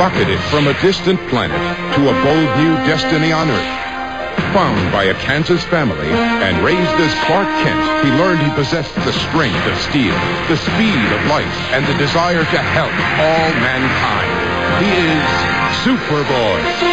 rocketed from a distant planet to a bold new destiny on Earth. Found by a Kansas family and raised as Clark Kent, he learned he possessed the strength of steel, the speed of light, and the desire to help all mankind. He is Superboy.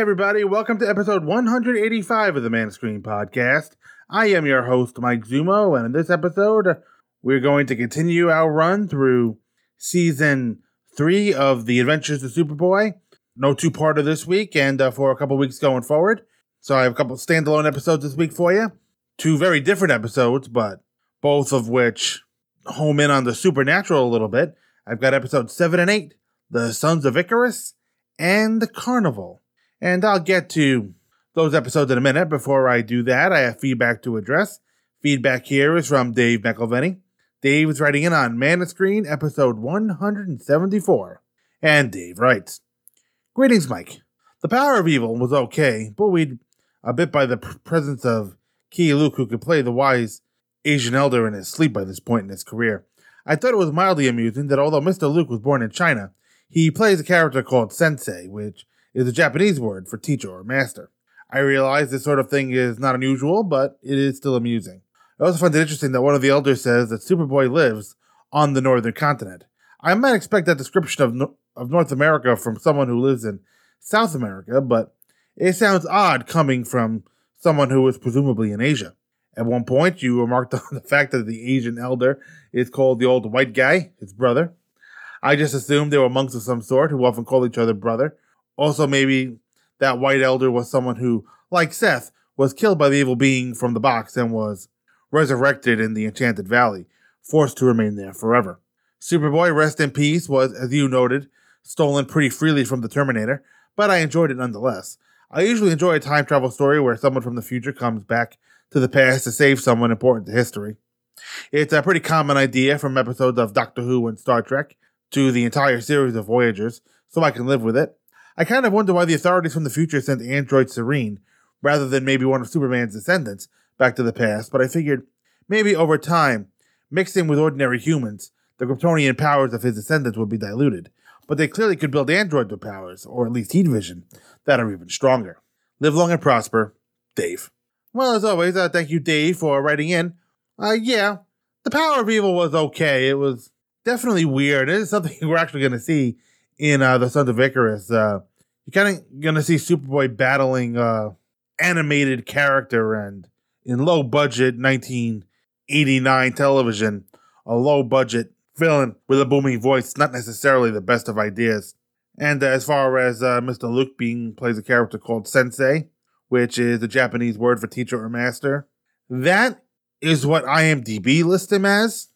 Everybody, welcome to episode 185 of the Man Screen Podcast. I am your host, Mike Zummo, and in this episode, we're going to continue our run through season three of The Adventures of Superboy. No two parter this week, and uh, for a couple weeks going forward. So I have a couple standalone episodes this week for you. Two very different episodes, but both of which home in on the supernatural a little bit. I've got episodes seven and eight The Sons of Icarus and The Carnival. And I'll get to those episodes in a minute. Before I do that, I have feedback to address. Feedback here is from Dave McElvenney. Dave is writing in on Man of Screen, episode 174. And Dave writes Greetings, Mike. The Power of Evil was okay, buoyed a bit by the pr- presence of Keye Luke, who could play the wise Asian elder in his sleep by this point in his career. I thought it was mildly amusing that although Mr. Luke was born in China, he plays a character called Sensei, which is a Japanese word for teacher or master. I realize this sort of thing is not unusual, but it is still amusing. I also find it interesting that one of the elders says that Superboy lives on the northern continent. I might expect that description of, no- of North America from someone who lives in South America, but it sounds odd coming from someone who is presumably in Asia. At one point, you remarked on the fact that the Asian elder is called the old white guy, his brother. I just assumed they were monks of some sort who often call each other brother. Also, maybe that white elder was someone who, like Seth, was killed by the evil being from the box and was resurrected in the Enchanted Valley, forced to remain there forever. Superboy, Rest in Peace, was, as you noted, stolen pretty freely from the Terminator, but I enjoyed it nonetheless. I usually enjoy a time travel story where someone from the future comes back to the past to save someone important to history. It's a pretty common idea from episodes of Doctor Who and Star Trek to the entire series of Voyagers, so I can live with it. I kind of wonder why the authorities from the future sent Android Serene, rather than maybe one of Superman's descendants, back to the past, but I figured maybe over time, mixing with ordinary humans, the Kryptonian powers of his descendants would be diluted. But they clearly could build androids with powers, or at least heat vision, that are even stronger. Live long and prosper, Dave. Well, as always, uh, thank you, Dave, for writing in. Uh, yeah, the power of evil was okay. It was definitely weird. It is something we're actually going to see in uh, the Sons of Icarus. Uh, you're kind of to see Superboy battling uh, animated character, and in low budget 1989 television, a low budget villain with a booming voice, not necessarily the best of ideas. And as far as uh, Mr. Luke being plays a character called Sensei, which is a Japanese word for teacher or master, that is what IMDb lists him as.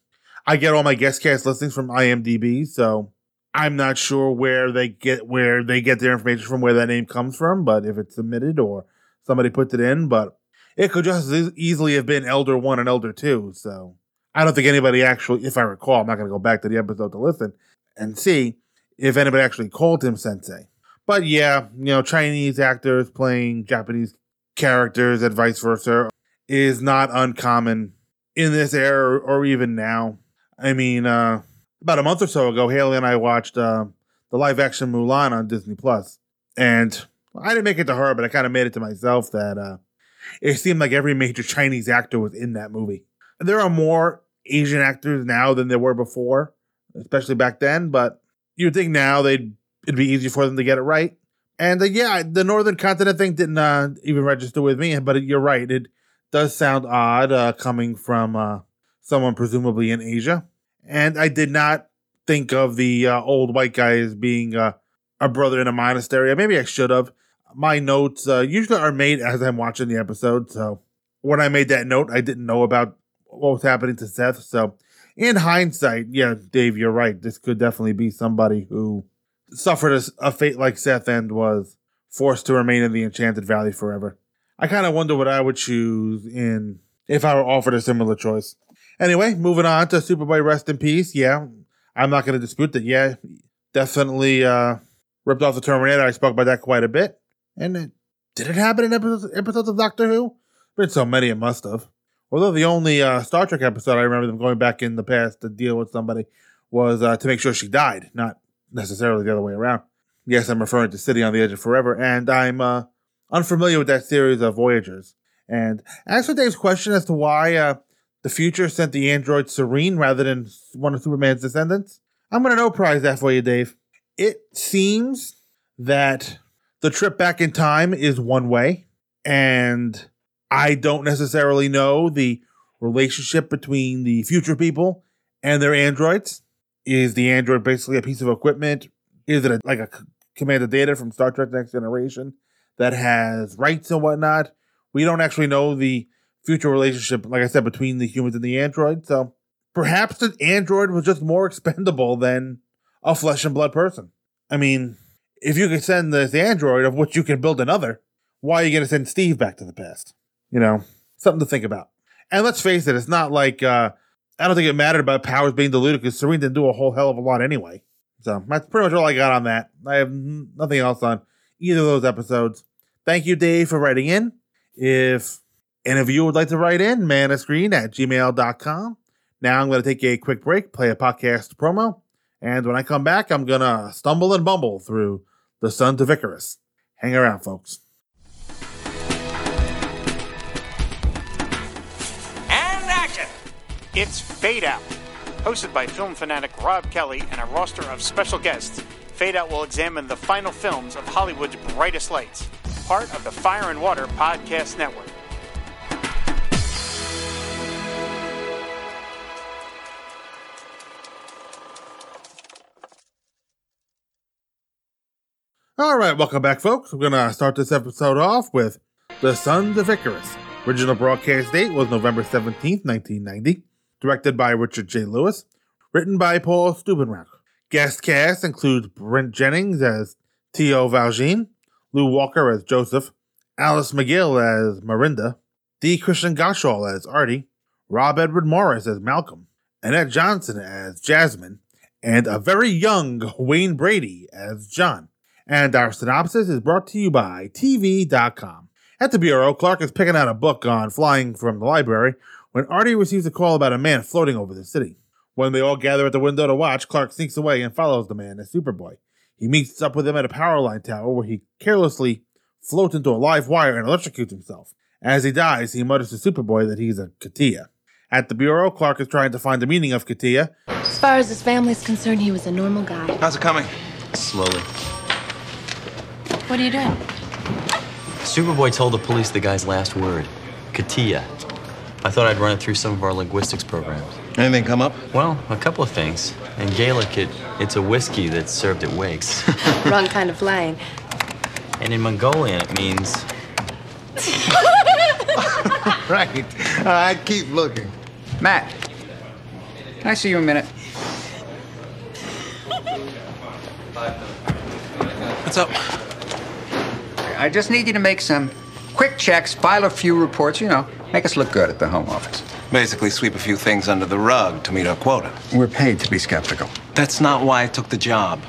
I get all my guest cast listings from IMDb, so I'm not sure where they get where they get their information from, where that name comes from. But if it's submitted or somebody puts it in, but it could just as easily have been Elder One and Elder Two. So I don't think anybody actually, if I recall, I'm not going to go back to the episode to listen and see if anybody actually called him Sensei. But yeah, you know, Chinese actors playing Japanese characters and vice versa is not uncommon in this era or even now. I mean, uh, about a month or so ago, Haley and I watched uh, the live action Mulan on Disney Plus, and I didn't make it to her, but I kind of made it to myself that uh, it seemed like every major Chinese actor was in that movie. There are more Asian actors now than there were before, especially back then. But you'd think now they'd it'd be easier for them to get it right. And uh, yeah, the Northern Continent thing didn't uh, even register with me, but you're right. It does sound odd uh, coming from uh, someone presumably in Asia. And I did not think of the uh, old white guy as being uh, a brother in a monastery. Maybe I should have. My notes uh, usually are made as I'm watching the episode. So when I made that note, I didn't know about what was happening to Seth. So in hindsight, yeah, Dave, you're right. This could definitely be somebody who suffered a, a fate like Seth and was forced to remain in the Enchanted Valley forever. I kind of wonder what I would choose in if I were offered a similar choice. Anyway, moving on to Superboy Rest in Peace. Yeah, I'm not going to dispute that. Yeah, definitely uh, ripped off the Terminator. I spoke about that quite a bit. And it, did it happen in episodes, episodes of Doctor Who? Been so many, it must have. Although the only uh, Star Trek episode I remember them going back in the past to deal with somebody was uh, to make sure she died, not necessarily the other way around. Yes, I'm referring to City on the Edge of Forever, and I'm uh, unfamiliar with that series of Voyagers. And as for Dave's question as to why uh, the future sent the android Serene rather than one of Superman's descendants, I'm going to no prize that for you, Dave. It seems that the trip back in time is one way, and I don't necessarily know the relationship between the future people and their androids. Is the android basically a piece of equipment? Is it a, like a Commander Data from Star Trek Next Generation that has rights and whatnot? We don't actually know the future relationship, like I said, between the humans and the android. So perhaps the android was just more expendable than a flesh and blood person. I mean, if you can send this android of which you can build another, why are you going to send Steve back to the past? You know, something to think about. And let's face it, it's not like uh, I don't think it mattered about powers being diluted because Serene didn't do a whole hell of a lot anyway. So that's pretty much all I got on that. I have nothing else on either of those episodes. Thank you, Dave, for writing in. If any if you would like to write in, manofscreen at gmail.com. Now I'm going to take a quick break, play a podcast promo, and when I come back, I'm going to stumble and bumble through the Sons of Icarus. Hang around, folks. And action! It's Fade Out. Hosted by film fanatic Rob Kelly and a roster of special guests, Fade Out will examine the final films of Hollywood's brightest lights, part of the Fire and Water Podcast Network. All right, welcome back, folks. We're going to start this episode off with The Sons of Icarus. Original broadcast date was November 17th, 1990. Directed by Richard J. Lewis. Written by Paul Stubenrauch. Guest cast includes Brent Jennings as T.O. Valjean, Lou Walker as Joseph, Alice McGill as Marinda, D. Christian Gottschall as Artie, Rob Edward Morris as Malcolm, Annette Johnson as Jasmine, and a very young Wayne Brady as John. And our synopsis is brought to you by TV.com. At the Bureau, Clark is picking out a book on flying from the library when Artie receives a call about a man floating over the city. When they all gather at the window to watch, Clark sneaks away and follows the man as Superboy. He meets up with him at a power line tower where he carelessly floats into a live wire and electrocutes himself. As he dies, he mutters to Superboy that he's a Katia. At the Bureau, Clark is trying to find the meaning of Katia. As far as his family's concerned, he was a normal guy. How's it coming? Slowly. What are you doing? Superboy told the police the guy's last word, Katia. I thought I'd run it through some of our linguistics programs. Anything come up? Well, a couple of things. In Gaelic, it, it's a whiskey that's served at wakes. Wrong kind of flying. and in Mongolian, it means Right. All right, keep looking. Matt, can I see you in a minute? What's up? I just need you to make some quick checks, file a few reports, you know, make us look good at the Home Office. Basically, sweep a few things under the rug to meet our quota. We're paid to be skeptical. That's not why I took the job.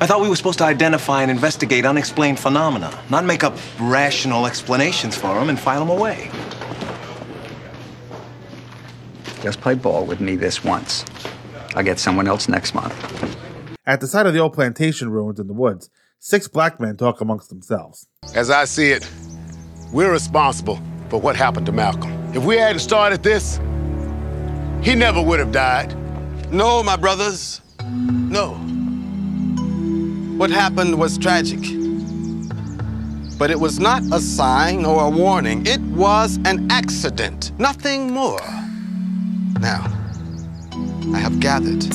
I thought we were supposed to identify and investigate unexplained phenomena, not make up rational explanations for them and file them away. Just play ball with me this once. I'll get someone else next month. At the site of the old plantation ruins in the woods, six black men talk amongst themselves. As I see it, we're responsible for what happened to Malcolm. If we hadn't started this, he never would have died. No, my brothers. No. What happened was tragic. But it was not a sign or a warning. It was an accident, nothing more. Now, I have gathered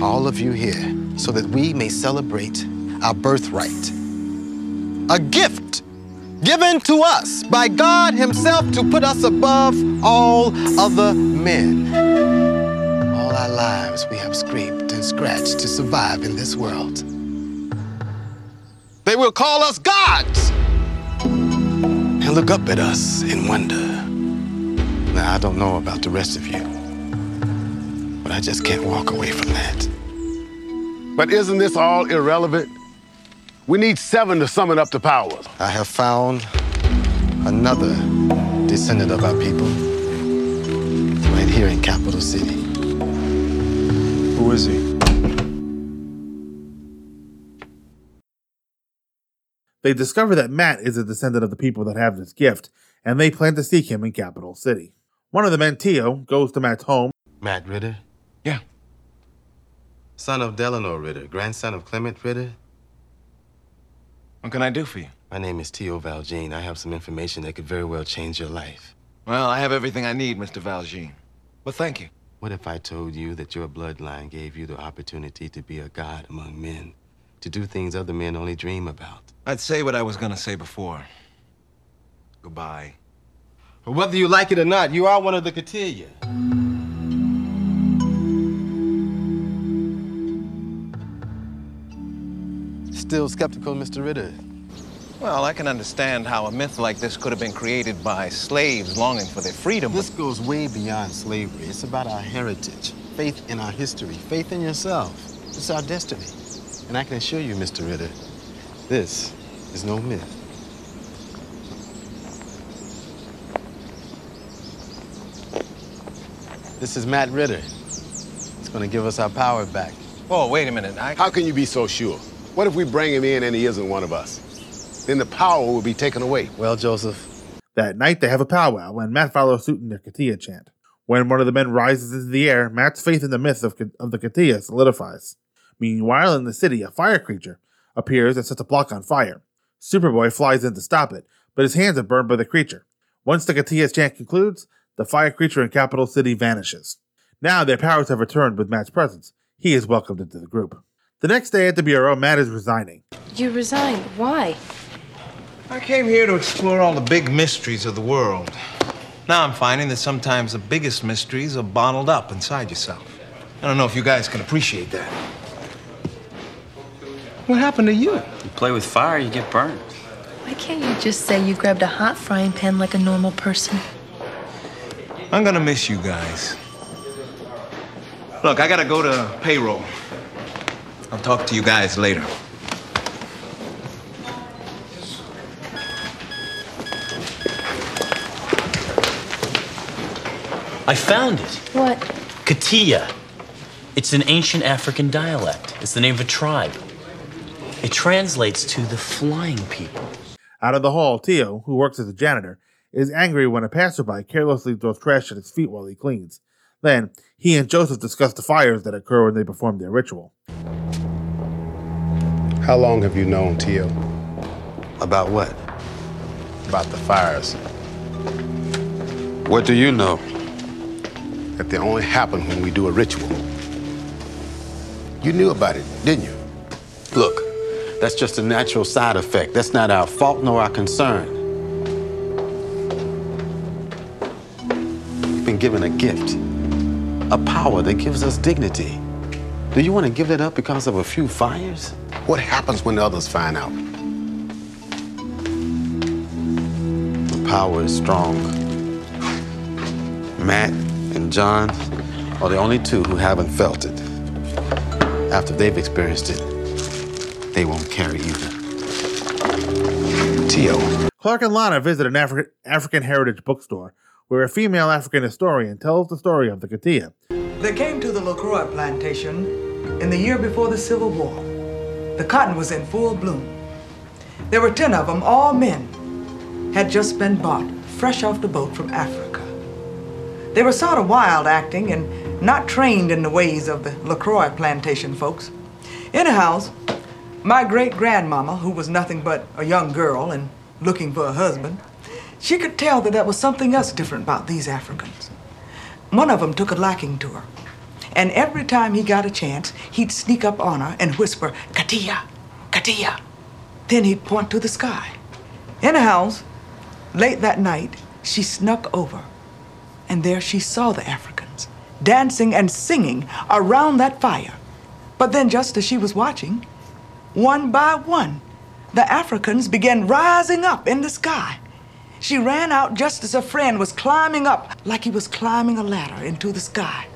all of you here so that we may celebrate our birthright. A gift given to us by God Himself to put us above all other men. All our lives we have scraped and scratched to survive in this world. They will call us gods. and look up at us in wonder. Now, I don't know about the rest of you, but I just can't walk away from that. But isn't this all irrelevant? We need seven to summon up the powers. I have found another descendant of our people right here in Capital City. Who is he? They discover that Matt is a descendant of the people that have this gift, and they plan to seek him in Capital City. One of the men, Tio, goes to Matt's home. Matt Ritter? Yeah. Son of Delano Ritter, grandson of Clement Ritter. What can I do for you? My name is Tio Valjean. I have some information that could very well change your life. Well, I have everything I need, Mr. Valjean. But thank you. What if I told you that your bloodline gave you the opportunity to be a god among men, to do things other men only dream about? I'd say what I was gonna say before. Goodbye. But whether you like it or not, you are one of the Katilla. Still skeptical, Mr. Ritter? Well, I can understand how a myth like this could have been created by slaves longing for their freedom. This goes way beyond slavery. It's about our heritage, faith in our history, faith in yourself. It's our destiny. And I can assure you, Mr. Ritter, this is no myth. This is Matt Ritter. It's gonna give us our power back. Whoa, wait a minute. I... How can you be so sure? What if we bring him in and he isn't one of us? Then the power will be taken away. Well, Joseph, That night, they have a powwow, and Matt follows suit in the Katia chant. When one of the men rises into the air, Matt's faith in the myth of, of the Katia solidifies. Meanwhile, in the city, a fire creature appears and sets a block on fire. Superboy flies in to stop it, but his hands are burned by the creature. Once the Katia's chant concludes, the fire creature in Capital City vanishes. Now their powers have returned with Matt's presence. He is welcomed into the group. The next day at the Bureau, Matt is resigning. You resigned. Why? I came here to explore all the big mysteries of the world. Now I'm finding that sometimes the biggest mysteries are bottled up inside yourself. I don't know if you guys can appreciate that. What happened to you? You play with fire, you get burned. Why can't you just say you grabbed a hot frying pan like a normal person? I'm gonna miss you guys. Look, I gotta go to payroll. I'll talk to you guys later. I found it. What? Katia. It's an ancient African dialect. It's the name of a tribe. It translates to the flying people. Out of the hall, Tio, who works as a janitor, is angry when a passerby carelessly throws trash at his feet while he cleans. Then, he and Joseph discuss the fires that occur when they perform their ritual. How long have you known Tio? about what? About the fires. What do you know? That they only happen when we do a ritual. You knew about it, didn't you? Look, that's just a natural side effect. That's not our fault nor our concern. You've been given a gift, a power that gives us dignity. Do you want to give that up because of a few fires? What happens when the others find out? The power is strong. Matt and John are the only two who haven't felt it. After they've experienced it, they won't carry either. Tio. Clark and Lana visit an Afri- African heritage bookstore where a female African historian tells the story of the Katia. They came to the LaCroix plantation in the year before the Civil War. The cotton was in full bloom. There were 10 of them, all men, had just been bought fresh off the boat from Africa. They were sort of wild acting and not trained in the ways of the LaCroix plantation folks. Anyhow, my great grandmama, who was nothing but a young girl and looking for a husband, she could tell that there was something else different about these Africans. One of them took a liking to her. And every time he got a chance, he'd sneak up on her and whisper, Katia, Katia. Then he'd point to the sky. Anyhow, late that night, she snuck over. And there she saw the Africans dancing and singing around that fire. But then, just as she was watching, one by one, the Africans began rising up in the sky. She ran out just as her friend was climbing up, like he was climbing a ladder into the sky.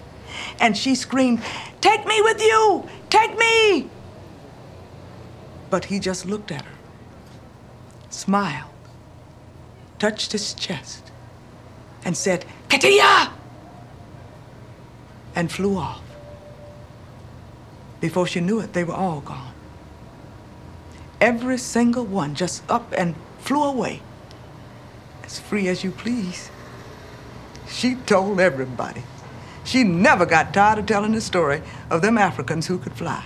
And she screamed, Take me with you! Take me! But he just looked at her, smiled, touched his chest, and said, Katia! And flew off. Before she knew it, they were all gone. Every single one just up and flew away as free as you please. She told everybody. She never got tired of telling the story of them Africans who could fly.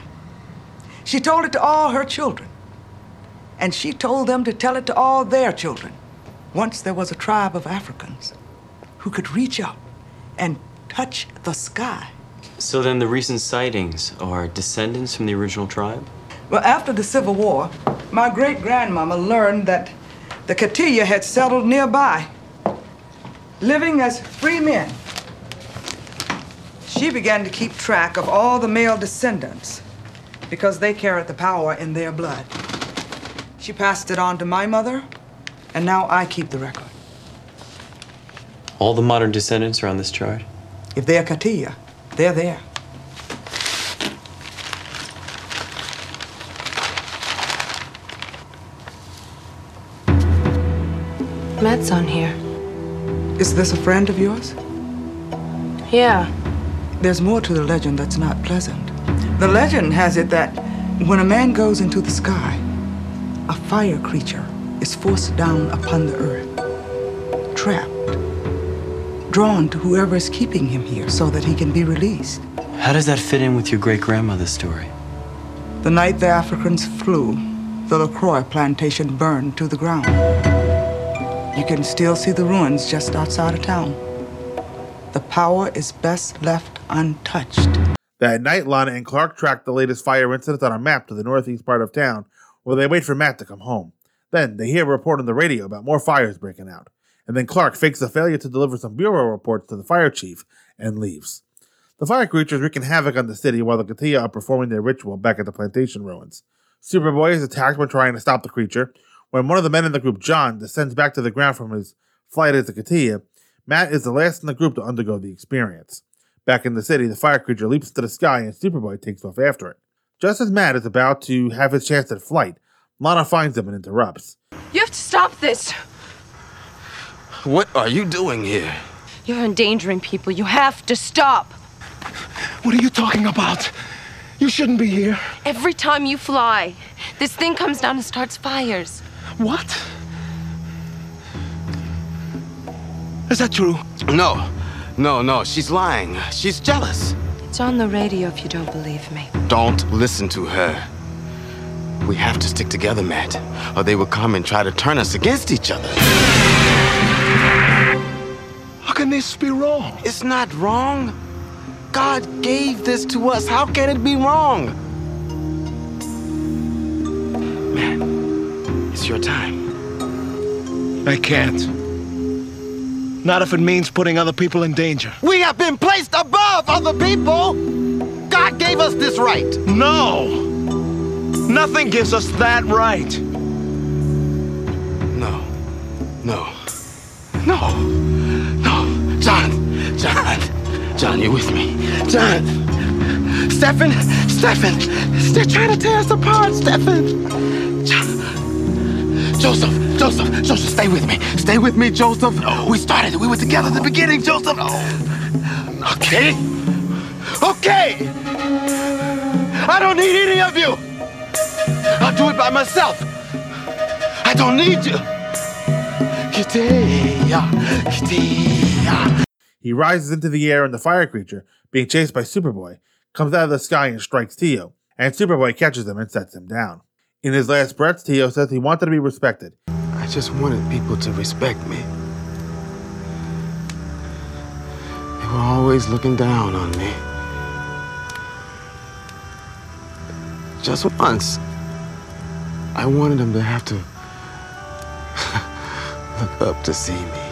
She told it to all her children. And she told them to tell it to all their children. Once there was a tribe of Africans who could reach up and touch the sky. So then the recent sightings are descendants from the original tribe? Well, after the Civil War, my great grandmama learned that the Katia had settled nearby, living as free men. She began to keep track of all the male descendants because they carried the power in their blood. She passed it on to my mother, and now I keep the record. All the modern descendants are on this chart? If they're Katia, they're there. Matt's on here. Is this a friend of yours? Yeah. There's more to the legend that's not pleasant. The legend has it that when a man goes into the sky, a fire creature is forced down upon the earth, trapped, drawn to whoever is keeping him here so that he can be released. How does that fit in with your great grandmother's story? The night the Africans flew, the LaCroix plantation burned to the ground. You can still see the ruins just outside of town. The power is best left untouched. That night, Lana and Clark track the latest fire incident on a map to the northeast part of town, where they wait for Matt to come home. Then they hear a report on the radio about more fires breaking out, and then Clark fakes a failure to deliver some bureau reports to the fire chief and leaves. The fire creatures wreaking havoc on the city while the Katia are performing their ritual back at the plantation ruins. Superboy is attacked when trying to stop the creature. When one of the men in the group, John, descends back to the ground from his flight as a Katia, Matt is the last in the group to undergo the experience. Back in the city, the fire creature leaps to the sky and Superboy takes off after it. Just as Matt is about to have his chance at flight, Lana finds him and interrupts. You have to stop this. What are you doing here? You're endangering people. You have to stop. What are you talking about? You shouldn't be here. Every time you fly, this thing comes down and starts fires. What? Is that true? No, no, no. She's lying. She's jealous. It's on the radio if you don't believe me. Don't listen to her. We have to stick together, Matt, or they will come and try to turn us against each other. How can this be wrong? It's not wrong. God gave this to us. How can it be wrong? Man, it's your time. I can't. Not if it means putting other people in danger. We have been placed above other people. God gave us this right. No. Nothing gives us that right. No. No. No. No. John. John. John, you with me? John. Stefan. Stefan. They're trying to tear us apart, Stefan. John. Joseph. Joseph. Joseph, stay with me. Stay with me, Joseph. No. We started. We were together at the beginning, Joseph. No. Okay. Okay. I don't need any of you. I'll do it by myself. I don't need you. He rises into the air and the fire creature, being chased by Superboy, comes out of the sky and strikes Tio, and Superboy catches him and sets him down. In his last breaths, Tio says he wanted to be respected. I just wanted people to respect me. They were always looking down on me. Just once, I wanted them to have to look up to see me.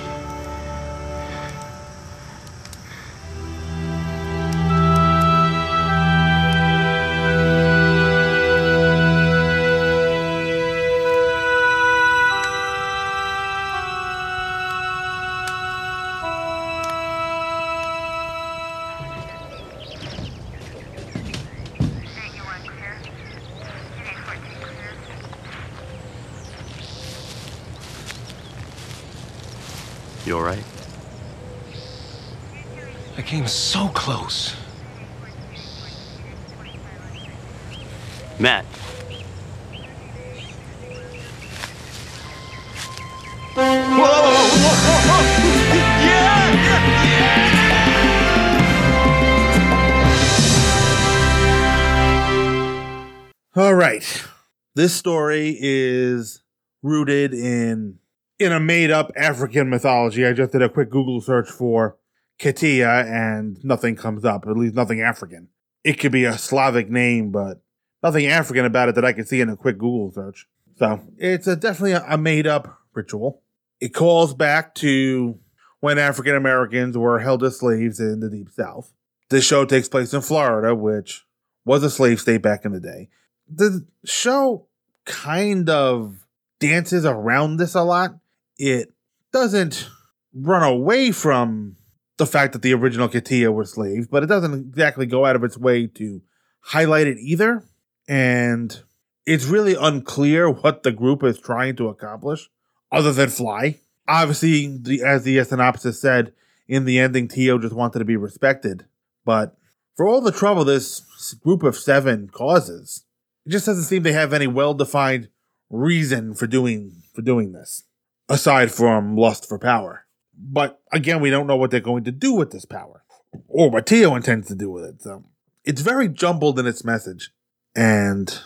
This story is rooted in in a made up African mythology. I just did a quick Google search for Katia and nothing comes up, at least nothing African. It could be a Slavic name, but nothing African about it that I could see in a quick Google search. So it's a, definitely a, a made up ritual. It calls back to when African Americans were held as slaves in the Deep South. This show takes place in Florida, which was a slave state back in the day. The show kind of dances around this a lot. It doesn't run away from the fact that the original Katia were slaves, but it doesn't exactly go out of its way to highlight it either. And it's really unclear what the group is trying to accomplish other than fly. Obviously, the, as the synopsis said, in the ending, Tio just wanted to be respected. But for all the trouble this group of seven causes, it just doesn't seem they have any well-defined reason for doing for doing this, aside from lust for power. But again, we don't know what they're going to do with this power, or what Tio intends to do with it. So it's very jumbled in its message, and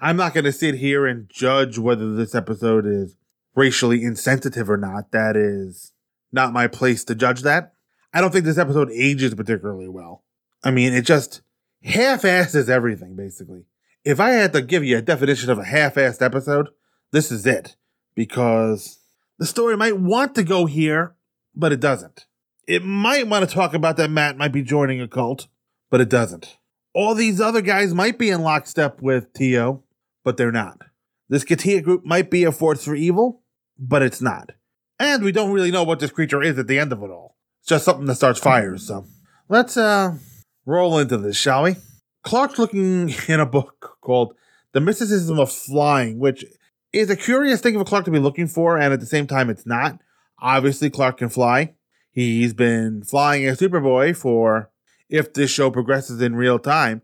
I'm not going to sit here and judge whether this episode is racially insensitive or not. That is not my place to judge that. I don't think this episode ages particularly well. I mean, it just half-asses everything, basically. If I had to give you a definition of a half-assed episode, this is it. Because the story might want to go here, but it doesn't. It might want to talk about that Matt might be joining a cult, but it doesn't. All these other guys might be in lockstep with Tio, but they're not. This Katia group might be a force for evil, but it's not. And we don't really know what this creature is at the end of it all. It's just something that starts fires, so let's uh roll into this, shall we? Clark's looking in a book called The Mysticism of Flying, which is a curious thing for Clark to be looking for, and at the same time, it's not. Obviously, Clark can fly. He's been flying as Superboy for, if this show progresses in real time,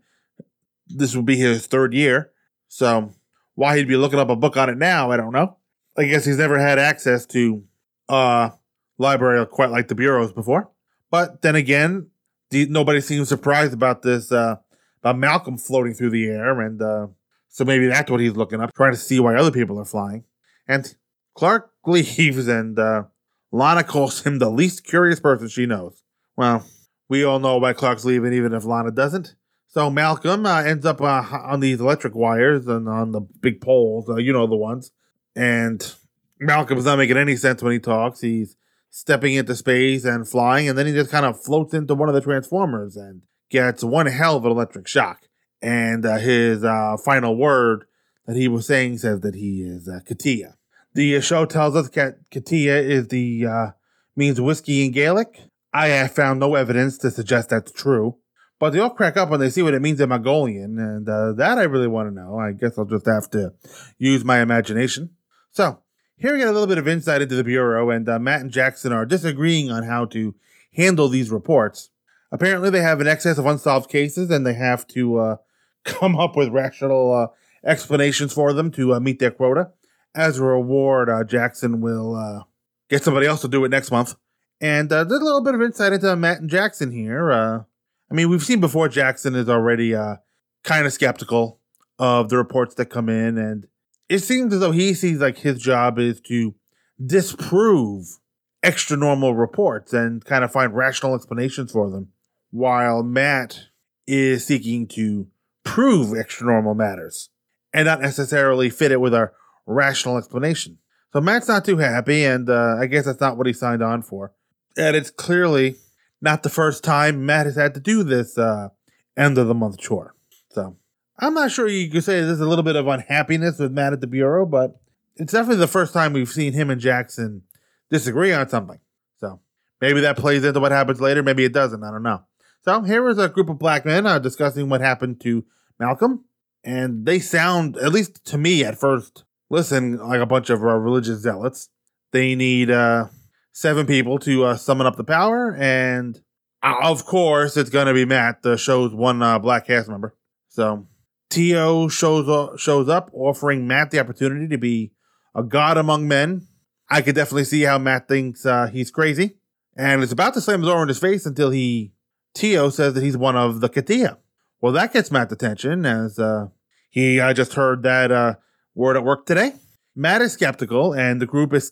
this will be his third year. So, why he'd be looking up a book on it now, I don't know. I guess he's never had access to a library quite like the bureaus before. But then again, nobody seems surprised about this, uh, about Malcolm floating through the air. And uh, so maybe that's what he's looking up, trying to see why other people are flying. And Clark leaves, and uh, Lana calls him the least curious person she knows. Well, we all know why Clark's leaving, even if Lana doesn't. So Malcolm uh, ends up uh, on these electric wires and on the big poles, uh, you know the ones. And Malcolm's not making any sense when he talks. He's stepping into space and flying, and then he just kind of floats into one of the transformers and gets one hell of an electric shock. And uh, his uh, final word that he was saying says that he is uh, Katia. The show tells us that Katia is the uh, means whiskey in Gaelic. I have found no evidence to suggest that's true. But they all crack up when they see what it means in Mongolian, and uh, that I really want to know. I guess I'll just have to use my imagination. So, here we get a little bit of insight into the Bureau, and uh, Matt and Jackson are disagreeing on how to handle these reports. Apparently, they have an excess of unsolved cases, and they have to uh, come up with rational uh, explanations for them to uh, meet their quota. As a reward, uh, Jackson will uh, get somebody else to do it next month. And there's a little bit of insight into Matt and Jackson here. I mean, we've seen before Jackson is already uh, kind of skeptical of the reports that come in, and it seems as though he sees like his job is to disprove extra normal reports and kind of find rational explanations for them, while Matt is seeking to prove extra normal matters and not necessarily fit it with a rational explanation. So Matt's not too happy, and uh, I guess that's not what he signed on for. And it's clearly not the first time Matt has had to do this uh, end of the month chore. So I'm not sure you could say there's a little bit of unhappiness with Matt at the Bureau, but it's definitely the first time we've seen him and Jackson disagree on something. So maybe that plays into what happens later. Maybe it doesn't. I don't know. So here is a group of black men uh, discussing what happened to Malcolm. And they sound, at least to me at first, listen, like a bunch of uh, religious zealots. They need uh, seven people to uh, summon up the power, and uh, of course, it's going to be Matt, the show's one uh, black cast member. So Tio shows uh, shows up, offering Matt the opportunity to be a god among men. I could definitely see how Matt thinks he's crazy, and is about to slam the door in his face until he Tio says that he's one of the Katia. Well, that gets Matt's attention as uh, he uh, just heard that uh, word at work today. Matt is skeptical, and the group is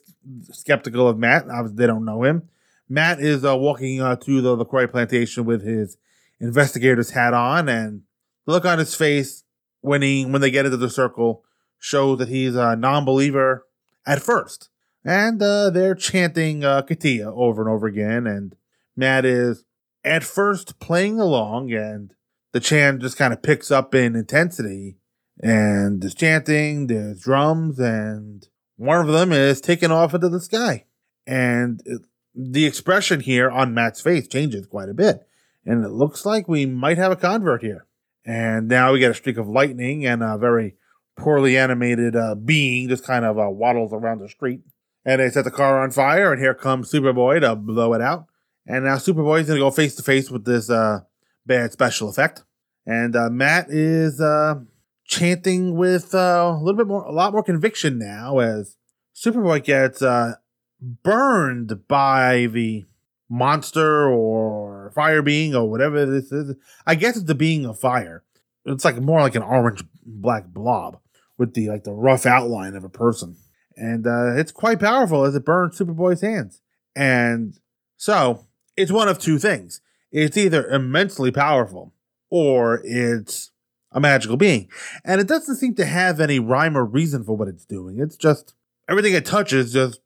skeptical of Matt. Obviously, they don't know him. Matt is uh, walking uh, to the LaCroix plantation with his investigator's hat on, and the look on his face when he when they get into the circle shows that he's a non-believer at first. And uh, they're chanting uh, Katia over and over again, and Matt is at first playing along, and the chant just kind of picks up in intensity. And there's chanting, there's drums, and one of them is taken off into the sky. And it, the expression here on Matt's face changes quite a bit. And it looks like we might have a convert here. And now we get a streak of lightning and a very poorly animated uh, being just kind of uh, waddles around the street. And they set the car on fire, and here comes Superboy to blow it out. And now Superboy's going to go face to face with this uh, bad special effect. And uh, Matt is uh, chanting with uh, a little bit more, a lot more conviction now as Superboy gets uh, burned by the monster or fire being or whatever this is. I guess it's the being of fire. It's like more like an orange black blob with the like the rough outline of a person. And uh, it's quite powerful as it burns Superboy's hands. And so it's one of two things. It's either immensely powerful or it's a magical being. And it doesn't seem to have any rhyme or reason for what it's doing. It's just everything it touches just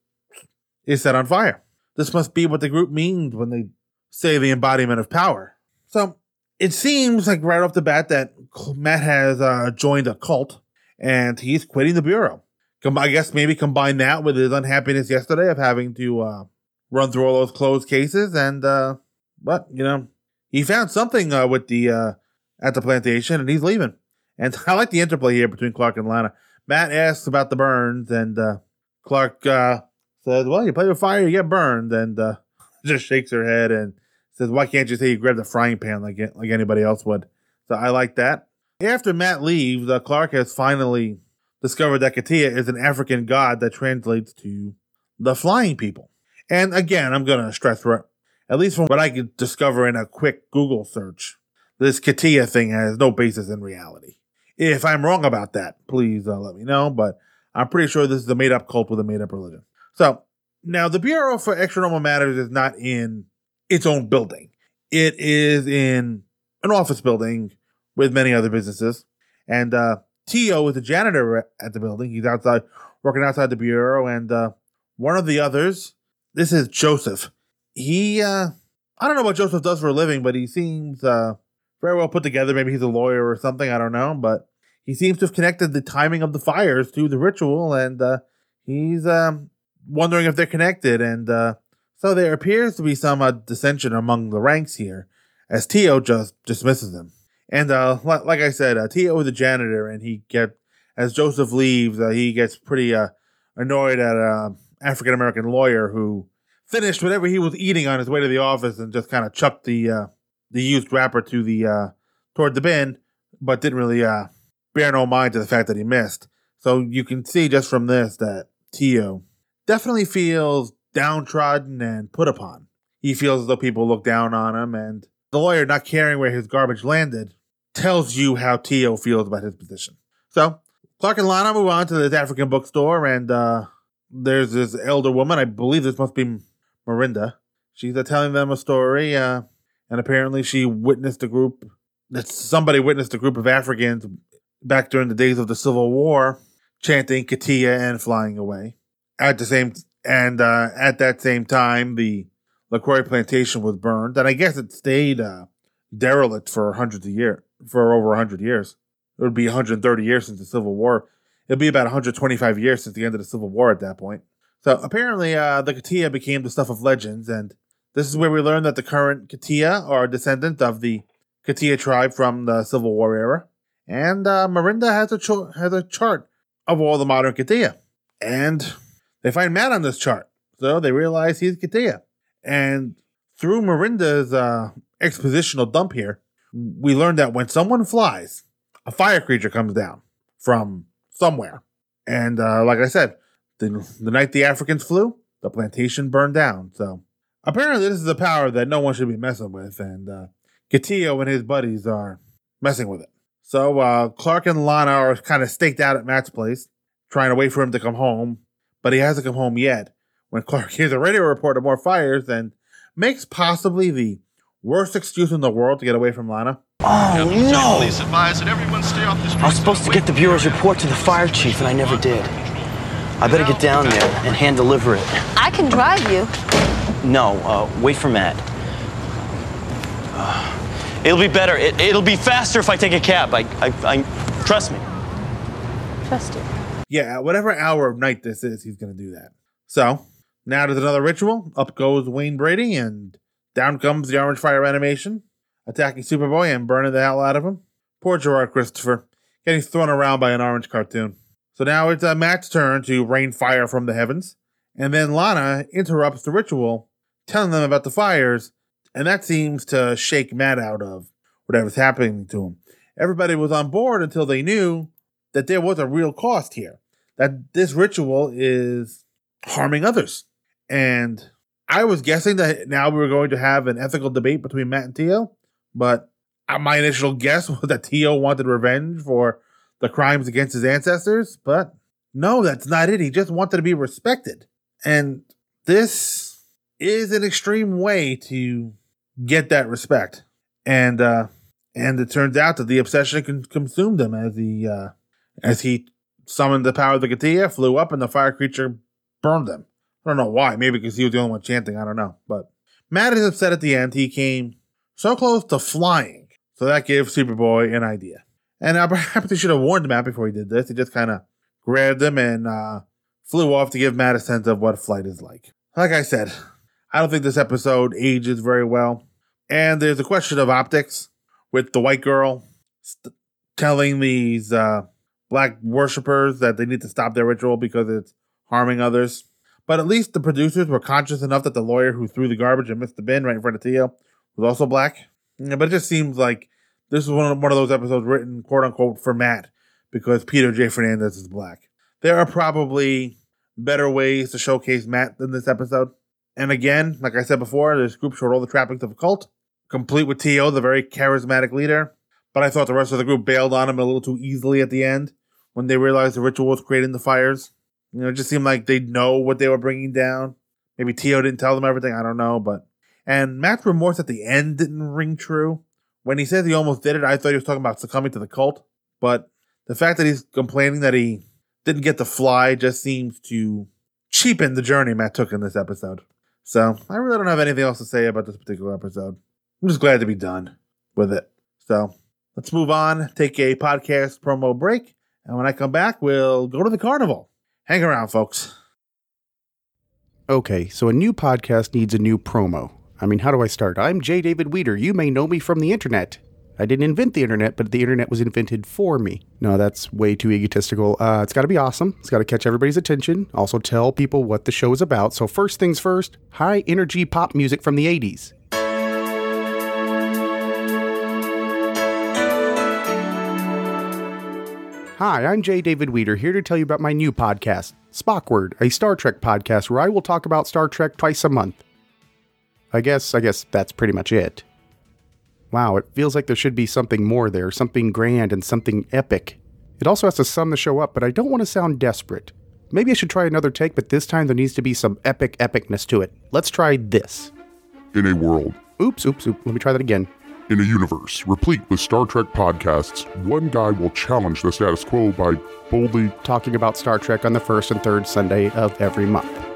is set on fire. This must be what the group means when they say the embodiment of power. So it seems like right off the bat that Matt has uh, joined a cult and he's quitting the bureau. I guess maybe combine that with his unhappiness yesterday of having to uh, run through all those closed cases and, uh, but you know, he found something uh, with the uh, at the plantation and he's leaving. And I like the interplay here between Clark and Lana. Matt asks about the burns and uh, Clark uh, says, "Well, you play with fire, you get burned," and uh, just shakes her head and says, "Why can't you say you grabbed the frying pan like like anybody else would?" So I like that. After Matt leaves, uh, Clark has finally discovered that Katia is an African god that translates to the flying people. And again, I'm going to stress, at least from what I could discover in a quick Google search, this Katia thing has no basis in reality. If I'm wrong about that, please uh, let me know. But I'm pretty sure this is a made up cult with a made up religion. So now the Bureau for Extranormal Matters is not in its own building. It is in an office building with many other businesses. And uh, Tio is the janitor at the building. He's outside, working outside the Bureau. And uh, one of the others, this is Joseph. He, uh, I don't know what Joseph does for a living, but he seems uh, very well put together. Maybe he's a lawyer or something. I don't know. But he seems to have connected the timing of the fires to the ritual. And uh, he's um, wondering if they're connected. And uh, so there appears to be some uh, dissension among the ranks here, as Tio just dismisses him. And uh, like I said, uh, Tio is a janitor, and he get as Joseph leaves, uh, he gets pretty uh, annoyed at an African American lawyer who finished whatever he was eating on his way to the office and just kind of chucked the uh, the used wrapper to the uh, toward the bin, but didn't really uh, bear no mind to the fact that he missed. So you can see just from this that Tio definitely feels downtrodden and put upon. He feels as though people look down on him, and the lawyer not caring where his garbage landed tells you how Tio feels about his position. So Clark and Lana move on to this African bookstore, and uh, there's this elder woman. I believe this must be Marinda. She's uh, telling them a story, uh, and apparently she witnessed a group that somebody witnessed a group of Africans back during the days of the Civil War chanting Katia and flying away at the same and uh, at that same time, the LaCroix plantation was burned, and I guess it stayed uh, derelict for hundreds of years, for over hundred years. It would be 130 years since the Civil War. It'd be about 125 years since the end of the Civil War at that point. So apparently, uh, the Katia became the stuff of legends, and this is where we learn that the current Katia are a descendant of the Katia tribe from the Civil War era. And uh, Marinda has a cho- has a chart of all the modern Katia, and they find Matt on this chart. So they realize he's Katia. And through Miranda's uh, expositional dump here, we learn that when someone flies, a fire creature comes down from somewhere. And uh, like I said, the, the night the Africans flew, the plantation burned down. So apparently, this is a power that no one should be messing with. And uh, Katia and his buddies are messing with it. So uh, Clark and Lana are kind of staked out at Matt's place, trying to wait for him to come home, but he hasn't come home yet. When Clark hears a radio report of more fires and makes possibly the worst excuse in the world to get away from Lana. Oh, no! Please advise that everyone stay off the I was supposed to get the Bureau's report to the fire chief, and I never did. I better get down there and hand deliver it. I can drive you. No, uh, wait for Matt. Uh, it'll be better. It, it'll be faster if I take a cab. I, I, I trust me. Trust you. Yeah, at whatever hour of night this is, he's going to do that. So, now there's another ritual. Up goes Wayne Brady, and down comes the orange fire animation, attacking Superboy and burning the hell out of him. Poor Gerard Christopher, getting thrown around by an orange cartoon. So now it's uh, Matt's turn to rain fire from the heavens, and then Lana interrupts the ritual, telling them about the fires, and that seems to shake Matt out of whatever's happening to him. Everybody was on board until they knew that there was a real cost here, that this ritual is harming others. And I was guessing that now we were going to have an ethical debate between Matt and Tio, but my initial guess was that Tio wanted revenge for the crimes against his ancestors, but no, that's not it. He just wanted to be respected. And this is an extreme way to get that respect. And uh and it turns out that the obsession con- consumed him as he uh as he summoned the power of the Katia, flew up, and the fire creature burned him. I don't know why. Maybe because he was the only one chanting. I don't know. But Matt is upset at the end. He came so close to flying. So that gave Superboy an idea. And uh, perhaps he should have warned Matt before he did this. He just kind of grabbed him and uh, flew off to give Matt a sense of what flight is like. Like I said, I don't think this episode ages very well. And there's a question of optics with the white girl st- telling these uh, black worshippers that they need to stop their ritual because it's harming others. But at least the producers were conscious enough that the lawyer who threw the garbage and missed the bin right in front of Tio was also black. Yeah, but it just seems like this is one of, one of those episodes written, quote unquote, for Matt because Peter Jay Fernandez is black. There are probably better ways to showcase Matt than this episode. And again, like I said before, this group showed all the trappings of a cult, complete with Tio, the very charismatic leader. But I thought the rest of the group bailed on him a little too easily at the end when they realized the ritual was creating the fires. You know, it just seemed like they know what they were bringing down. Maybe Tio didn't tell them everything. I don't know, but and Matt's remorse at the end didn't ring true. When he says he almost did it, I thought he was talking about succumbing to the cult. But the fact that he's complaining that he didn't get to fly just seems to cheapen the journey Matt took in this episode. So I really don't have anything else to say about this particular episode. I'm just glad to be done with it. So let's move on, take a podcast promo break, and when I come back, we'll go to the carnival. Hang around, folks. Okay, so a new podcast needs a new promo. I mean, how do I start? I'm J. David Weeder. You may know me from the internet. I didn't invent the internet, but the internet was invented for me. No, that's way too egotistical. Uh, it's got to be awesome. It's got to catch everybody's attention. Also, tell people what the show is about. So, first things first high energy pop music from the 80s. Hi, I'm J. David Weeder, here to tell you about my new podcast, Spockward, a Star Trek podcast where I will talk about Star Trek twice a month. I guess, I guess that's pretty much it. Wow, it feels like there should be something more there, something grand and something epic. It also has to sum the show up, but I don't want to sound desperate. Maybe I should try another take, but this time there needs to be some epic epicness to it. Let's try this. In a world. Oops, oops, oops. Let me try that again. In a universe replete with Star Trek podcasts, one guy will challenge the status quo by boldly talking about Star Trek on the first and third Sunday of every month.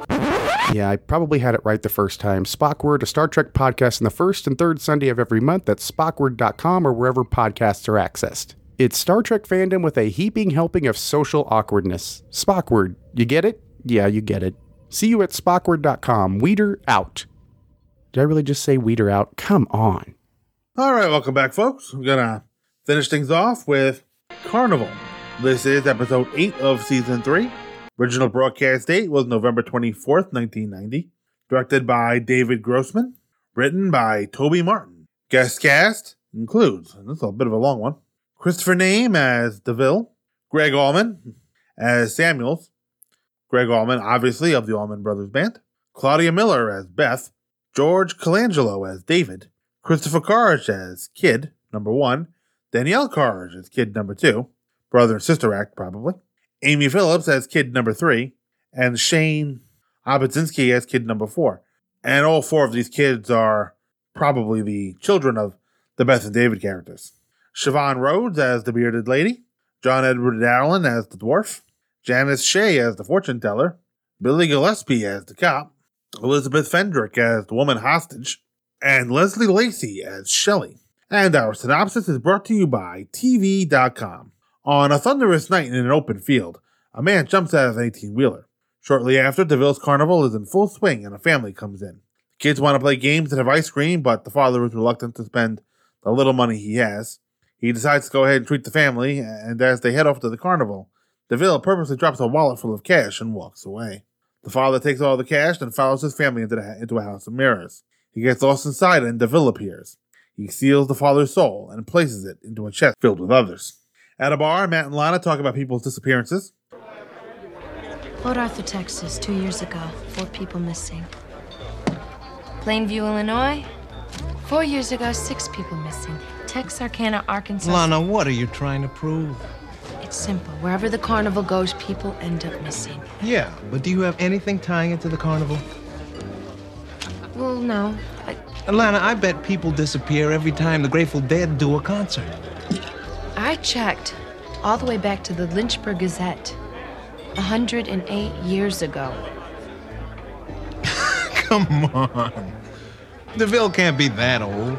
Yeah, I probably had it right the first time. Spockward, a Star Trek podcast on the first and third Sunday of every month at spockward.com or wherever podcasts are accessed. It's Star Trek fandom with a heaping helping of social awkwardness. Spockward, you get it? Yeah, you get it. See you at spockward.com. Weeder out. Did I really just say Weeder out? Come on. All right, welcome back, folks. We're gonna finish things off with Carnival. This is episode eight of season three. Original broadcast date was November 24th, 1990. Directed by David Grossman. Written by Toby Martin. Guest cast includes, and this is a bit of a long one, Christopher Neame as DeVille, Gregg Allman as Samuels, Gregg Allman, obviously, of the Allman Brothers Band, Claudia Miller as Beth, George Colangelo as David, Christopher Carge as Kid, number one, Danielle Carge as Kid number two, brother and sister act, probably, Amy Phillips as Kid number three, and Shane Obodzinski as Kid number four. And all four of these kids are probably the children of the Beth and David characters. Siobhan Rhodes as the bearded lady, John Edward Allen as the dwarf, Janice Shea as the fortune teller, Billy Gillespie as the cop, Elizabeth Fendrick as the woman hostage, and Leslie Lacey as Shelley. And our synopsis is brought to you by TV.com. On a thunderous night in an open field, a man jumps out of an 18 wheeler. Shortly after, DeVille's carnival is in full swing and a family comes in. The kids want to play games and have ice cream, but the father is reluctant to spend the little money he has. He decides to go ahead and treat the family, and as they head off to the carnival, DeVille purposely drops a wallet full of cash and walks away. The father takes all the cash and follows his family into, the, into a house of mirrors. He gets lost inside and DeVille appears. He seals the father's soul and places it into a chest filled with others. At a bar, Matt and Lana talk about people's disappearances. Port Arthur, Texas, two years ago. Four people missing. Plainview, Illinois. Four years ago, six people missing. Texarkana, Arkansas. Lana, what are you trying to prove? It's simple. Wherever the carnival goes, people end up missing. Yeah, but do you have anything tying it to the carnival? Well, no. I, Alana, I bet people disappear every time the Grateful Dead do a concert. I checked all the way back to the Lynchburg Gazette 108 years ago. Come on. DeVille can't be that old.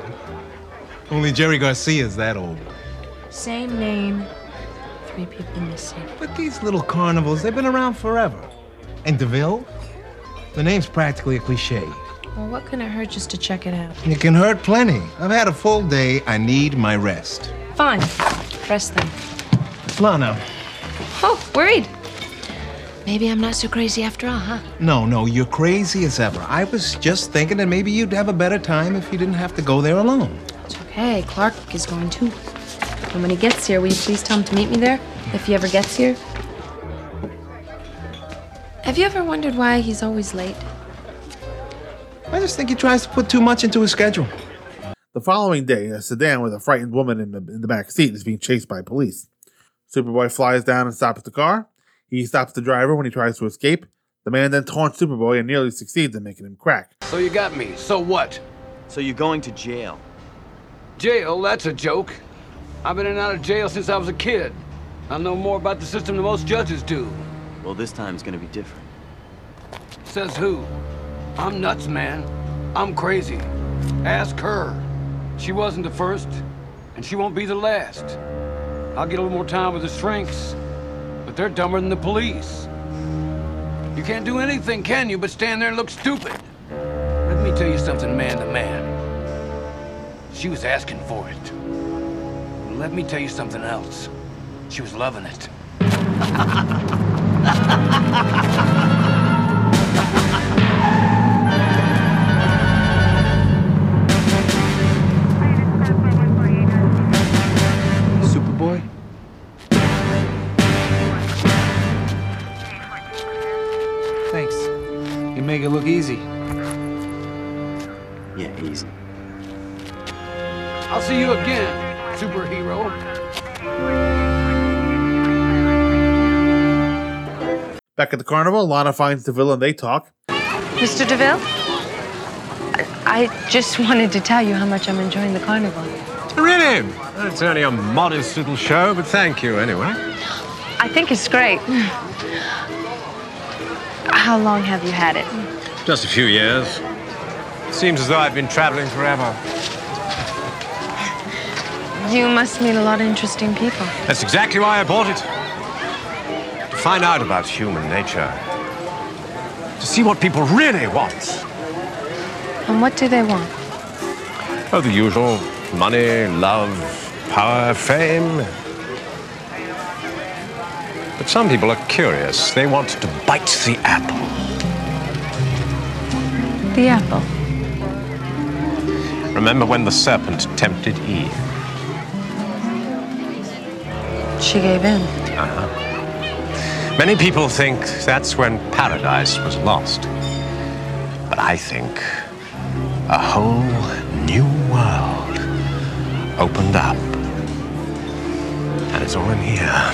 Only Jerry Garcia is that old. Same name, three people missing. But these little carnivals, they've been around forever. And DeVille? The name's practically a cliche. Well, what can it hurt just to check it out? It can hurt plenty. I've had a full day. I need my rest. Fine. Rest then. Lana. Oh, worried. Maybe I'm not so crazy after all, huh? No, no, you're crazy as ever. I was just thinking that maybe you'd have a better time if you didn't have to go there alone. It's okay. Clark is going too. And when he gets here, will you please tell him to meet me there? If he ever gets here? Have you ever wondered why he's always late? I just think he tries to put too much into his schedule. The following day, a sedan with a frightened woman in the, in the back seat is being chased by police. Superboy flies down and stops the car. He stops the driver when he tries to escape. The man then taunts Superboy and nearly succeeds in making him crack. So you got me. So what? So you're going to jail. Jail? That's a joke. I've been in and out of jail since I was a kid. I know more about the system than most judges do. Well, this time's gonna be different. Says who? I'm nuts, man. I'm crazy. Ask her. She wasn't the first, and she won't be the last. I'll get a little more time with the shrinks, but they're dumber than the police. You can't do anything, can you, but stand there and look stupid? Let me tell you something, man to man. She was asking for it. Let me tell you something else. She was loving it. Back at the carnival, Lana finds DeVille and they talk. Mr. DeVille? I, I just wanted to tell you how much I'm enjoying the carnival. Really? It's only a modest little show, but thank you anyway. I think it's great. How long have you had it? Just a few years. Seems as though I've been traveling forever. You must meet a lot of interesting people. That's exactly why I bought it. To find out about human nature. To see what people really want. And what do they want? Oh, the usual. Money, love, power, fame. But some people are curious. They want to bite the apple. The apple. Remember when the serpent tempted Eve? She gave in. Uh-huh. Many people think that's when paradise was lost. But I think a whole new world opened up. And it's all in here.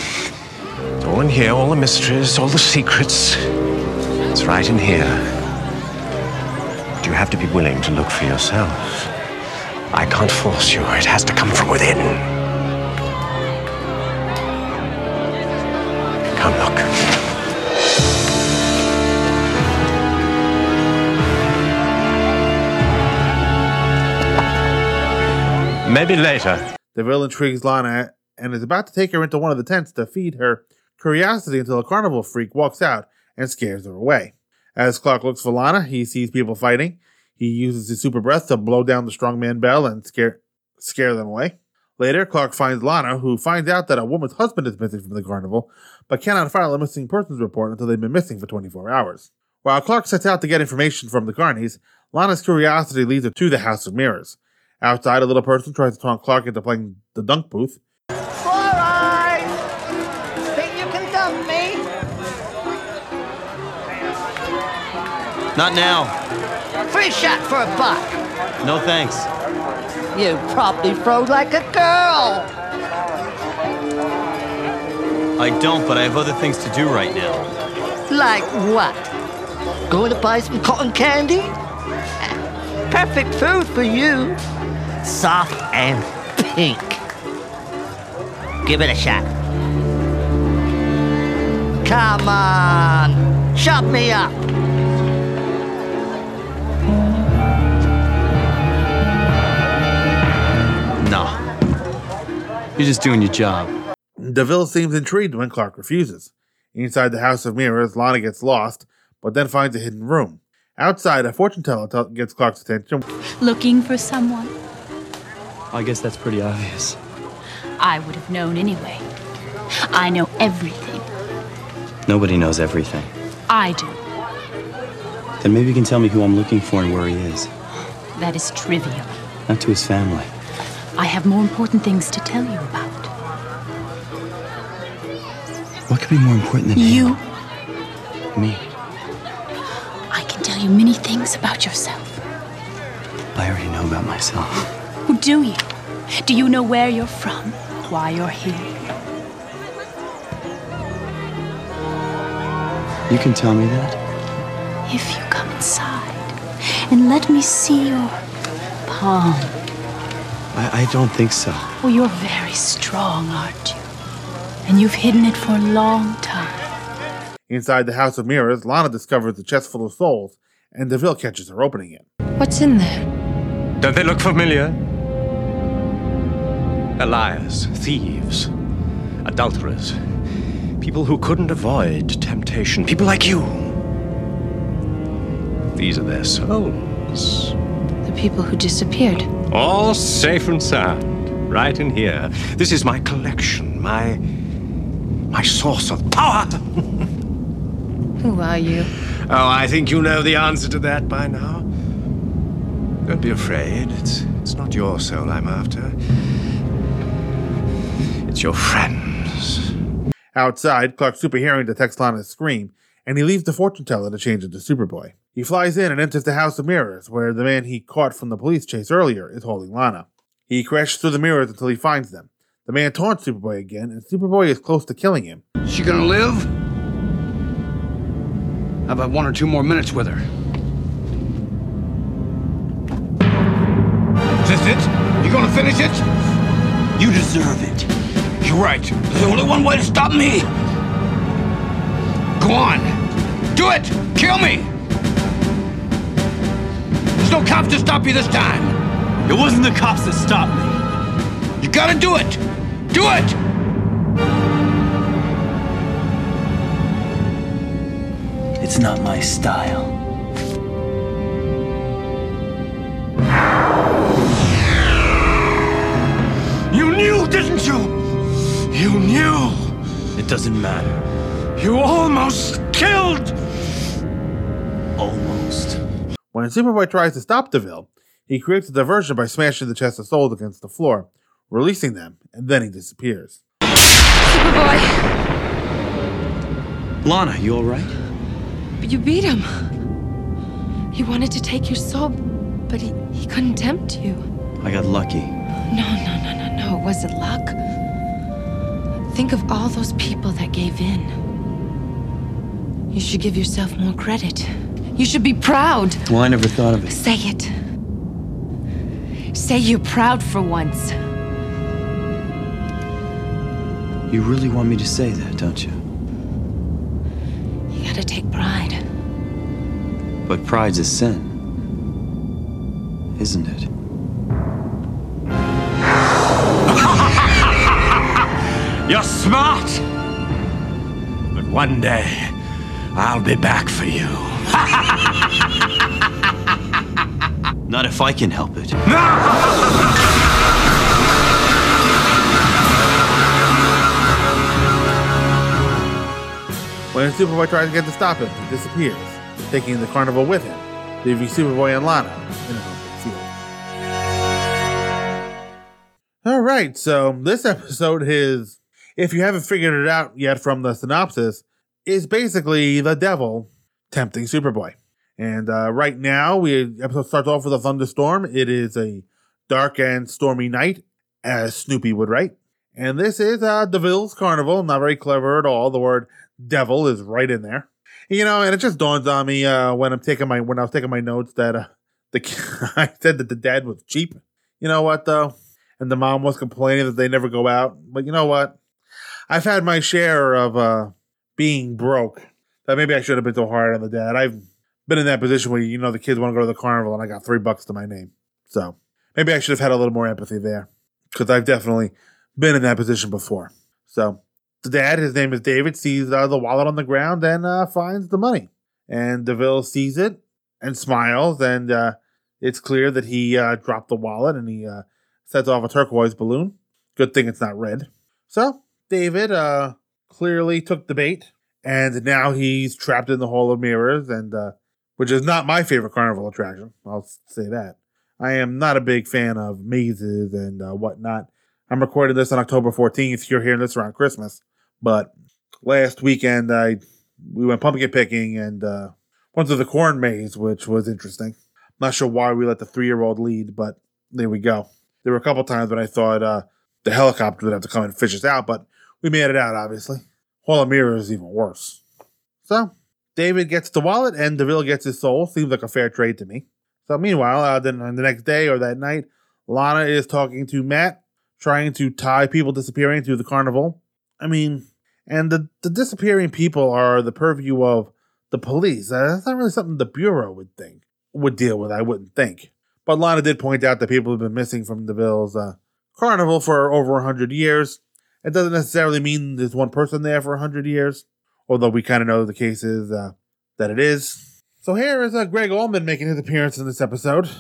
It's all in here, all the mysteries, all the secrets. It's right in here. But you have to be willing to look for yourself. I can't force you. It has to come from within. Come look. Maybe later. The villain intrigues Lana and is about to take her into one of the tents to feed her curiosity until a carnival freak walks out and scares her away. As Clark looks for Lana, he sees people fighting. He uses his super breath to blow down the strongman bell and scare scare them away. Later, Clark finds Lana, who finds out that a woman's husband is missing from the carnival, but cannot file a missing persons report until they've been missing for 24 hours. While Clark sets out to get information from the Carneys, Lana's curiosity leads her to the House of Mirrors. Outside, a little person tries to talk Clark into playing the dunk booth. Alright! Think you can dump me? Not now. Free shot for a buck. No thanks. You probably throw like a girl. I don't, but I have other things to do right now. Like what? Going to buy some cotton candy? Perfect food for you. Soft and pink. Give it a shot. Come on. Shut me up. Nah. You're just doing your job. DeVille seems intrigued when Clark refuses. Inside the House of Mirrors, Lana gets lost, but then finds a hidden room. Outside, a fortune teller gets Clark's attention. Looking for someone? I guess that's pretty obvious. I would have known anyway. I know everything. Nobody knows everything. I do. Then maybe you can tell me who I'm looking for and where he is. That is trivial. Not to his family. I have more important things to tell you about. What could be more important than You, him? Me. I can tell you many things about yourself. I already know about myself. Who do you? Do you know where you're from? Why you're here? You can tell me that? If you come inside and let me see your palm. I, I don't think so. Well, you're very strong, aren't you? And you've hidden it for a long time. Inside the House of Mirrors, Lana discovers a chest full of souls, and DeVille catches her opening it. What's in there? Don't they look familiar? Liars, thieves, adulterers, people who couldn't avoid temptation, people like you. These are their souls. The people who disappeared. All safe and sound, right in here. This is my collection, my. my source of power. Who are you? Oh, I think you know the answer to that by now. Don't be afraid. It's, it's not your soul I'm after. It's your friends. Outside, Clark superhearing detects Lana's scream, and he leaves the fortune teller to change into Superboy. He flies in and enters the House of Mirrors, where the man he caught from the police chase earlier is holding Lana. He crashes through the mirrors until he finds them. The man taunts Superboy again, and Superboy is close to killing him. She gonna live? How about one or two more minutes with her? Is this it? You gonna finish it? You deserve it. You're right. There's only one way to stop me. Go on. Do it! Kill me! There's no cops to stop you this time. It wasn't the cops that stopped me. You gotta do it! Do it! It's not my style. You knew, didn't you? You knew! It doesn't matter. You almost killed! Almost. When Superboy tries to stop DeVille, he creates a diversion by smashing the chest of souls against the floor, releasing them, and then he disappears. Superboy, Lana, you alright? But you beat him. He wanted to take your soul, but he, he couldn't tempt you. I got lucky. No, no, no, no, no. It wasn't luck. Think of all those people that gave in. You should give yourself more credit. You should be proud. Well, I never thought of it. Say it. Say you're proud for once. You really want me to say that, don't you? You gotta take pride. But pride's a sin. Isn't it? You're smart! But one day, I'll be back for you. Not if I can help it. When Superboy tries to get to stop him, he disappears, taking the carnival with him, leaving Superboy and Lana in an open field. All right, so this episode is, if you haven't figured it out yet from the synopsis, is basically the devil tempting Superboy. And uh, right now, we episode starts off with a thunderstorm. It is a dark and stormy night, as Snoopy would write. And this is uh, DeVille's Carnival. Not very clever at all. The word devil is right in there. You know, and it just dawns on me uh, when I'm taking my when I was taking my notes that uh, the I said that the dad was cheap. You know what though? And the mom was complaining that they never go out. But you know what? I've had my share of uh, being broke. That maybe I should have been so hard on the dad. I've been in that position where you know the kids want to go to the carnival and I got three bucks to my name. So maybe I should have had a little more empathy there because I've definitely been in that position before. So the dad, his name is David, sees uh, the wallet on the ground and uh, finds the money. And DeVille sees it and smiles, and uh, it's clear that he uh, dropped the wallet and he uh, sets off a turquoise balloon. Good thing it's not red. So David uh, clearly took the bait, and now he's trapped in the Hall of Mirrors, and which is not my favorite carnival attraction. I'll say that. I am not a big fan of mazes and whatnot. I'm recording this on October 14th. You're hearing this around Christmas. But last weekend, I we went pumpkin picking and uh, went to the corn maze, which was interesting. I'm Not sure why we let the three year old lead, but there we go. There were a couple times when I thought uh, the helicopter would have to come and fish us out, but we made it out, obviously. Mirrors is even worse. So, David gets the wallet and DeVille gets his soul. Seems like a fair trade to me. So, meanwhile, uh, then the next day or that night, Lana is talking to Matt, trying to tie people disappearing to the carnival. I mean, and the, the disappearing people are the purview of the police. Uh, that's not really something the Bureau would think, would deal with, I wouldn't think. But Lana did point out that people have been missing from DeVille's uh, carnival for over 100 years. It doesn't necessarily mean there's one person there for 100 years, although we kind of know the case is uh, that it is. So here is uh, Gregg Allman making his appearance in this episode.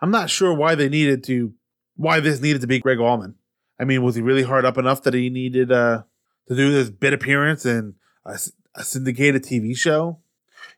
I'm not sure why they needed to, why this needed to be Gregg Allman. I mean, was he really hard up enough that he needed uh, to do this bit appearance in a, a syndicated TV show?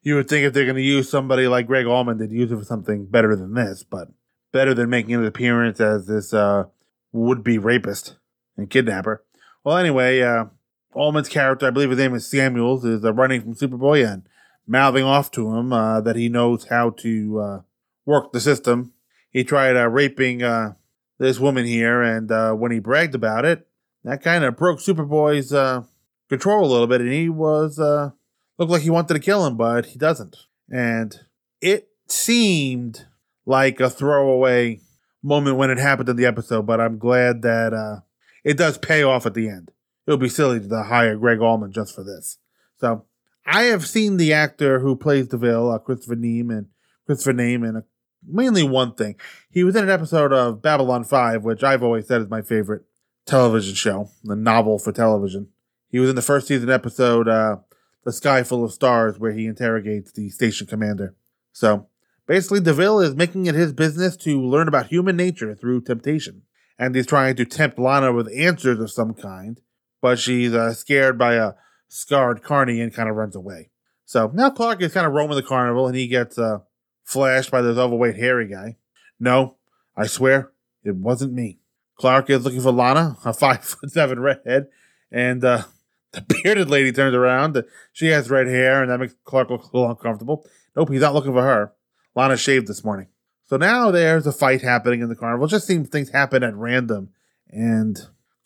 You would think if they're going to use somebody like Gregg Allman, they'd use it for something better than this, but better than making an appearance as this uh, would-be rapist and kidnapper. Well, anyway, uh, Allman's character, I believe his name is Samuels, is uh, running from Superboy and mouthing off to him uh, that he knows how to uh, work the system. He tried uh, raping uh, this woman here, and uh, when he bragged about it, that kind of broke Superboy's uh, control a little bit, and he was uh, looked like he wanted to kill him, but he doesn't. And it seemed like a throwaway moment when it happened in the episode, but I'm glad that uh, it does pay off at the end. It would be silly to hire Gregg Allman just for this. So I have seen the actor who plays DeVille, uh, Christopher and Christopher Neiman, and mainly one thing. He was in an episode of Babylon 5, which I've always said is my favorite television show, the novel for television. He was in the first season episode, uh, The Sky Full of Stars, where he interrogates the station commander. So basically, DeVille is making it his business to learn about human nature through temptation. And he's trying to tempt Lana with answers of some kind, but she's uh, scared by a scarred Carney and kind of runs away. So now Clark is kind of roaming the carnival and he gets uh, flashed by this overweight hairy guy. No, I swear it wasn't me. Clark is looking for Lana, a five foot seven redhead, and uh, the bearded lady turns around. She has red hair, and that makes Clark look a little uncomfortable. Nope, he's not looking for her. Lana shaved this morning. So now there's a fight happening in the carnival. It just seems things happen at random. And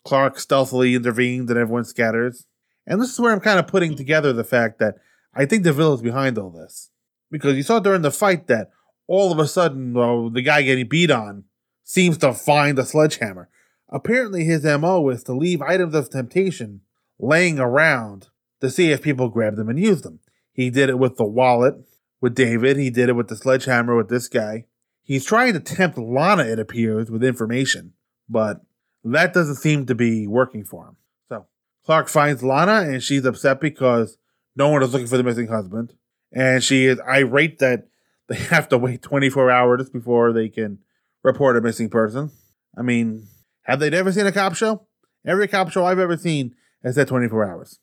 Clark stealthily intervenes and everyone scatters. And this is where I'm kind of putting together the fact that I think DeVille is behind all this. Because you saw during the fight that all of a sudden, well, the guy getting beat on seems to find a sledgehammer. Apparently, his MO is to leave items of temptation laying around to see if people grab them and use them. He did it with the wallet with David, he did it with the sledgehammer with this guy. He's trying to tempt Lana, it appears, with information, but that doesn't seem to be working for him. So Clark finds Lana and she's upset because no one is looking for the missing husband. And she is irate that they have to wait 24 hours before they can report a missing person. I mean, have they never seen a cop show? Every cop show I've ever seen has said 24 hours.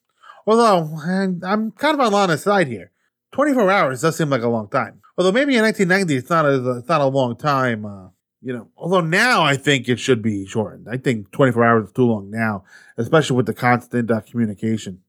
Although, I'm kind of on Lana's side here. 24 hours does seem like a long time. Although maybe in 1990 it's not a, it's not a long time. Uh, you know, although now I think it should be shortened. I think 24 hours is too long now, especially with the constant uh, communication.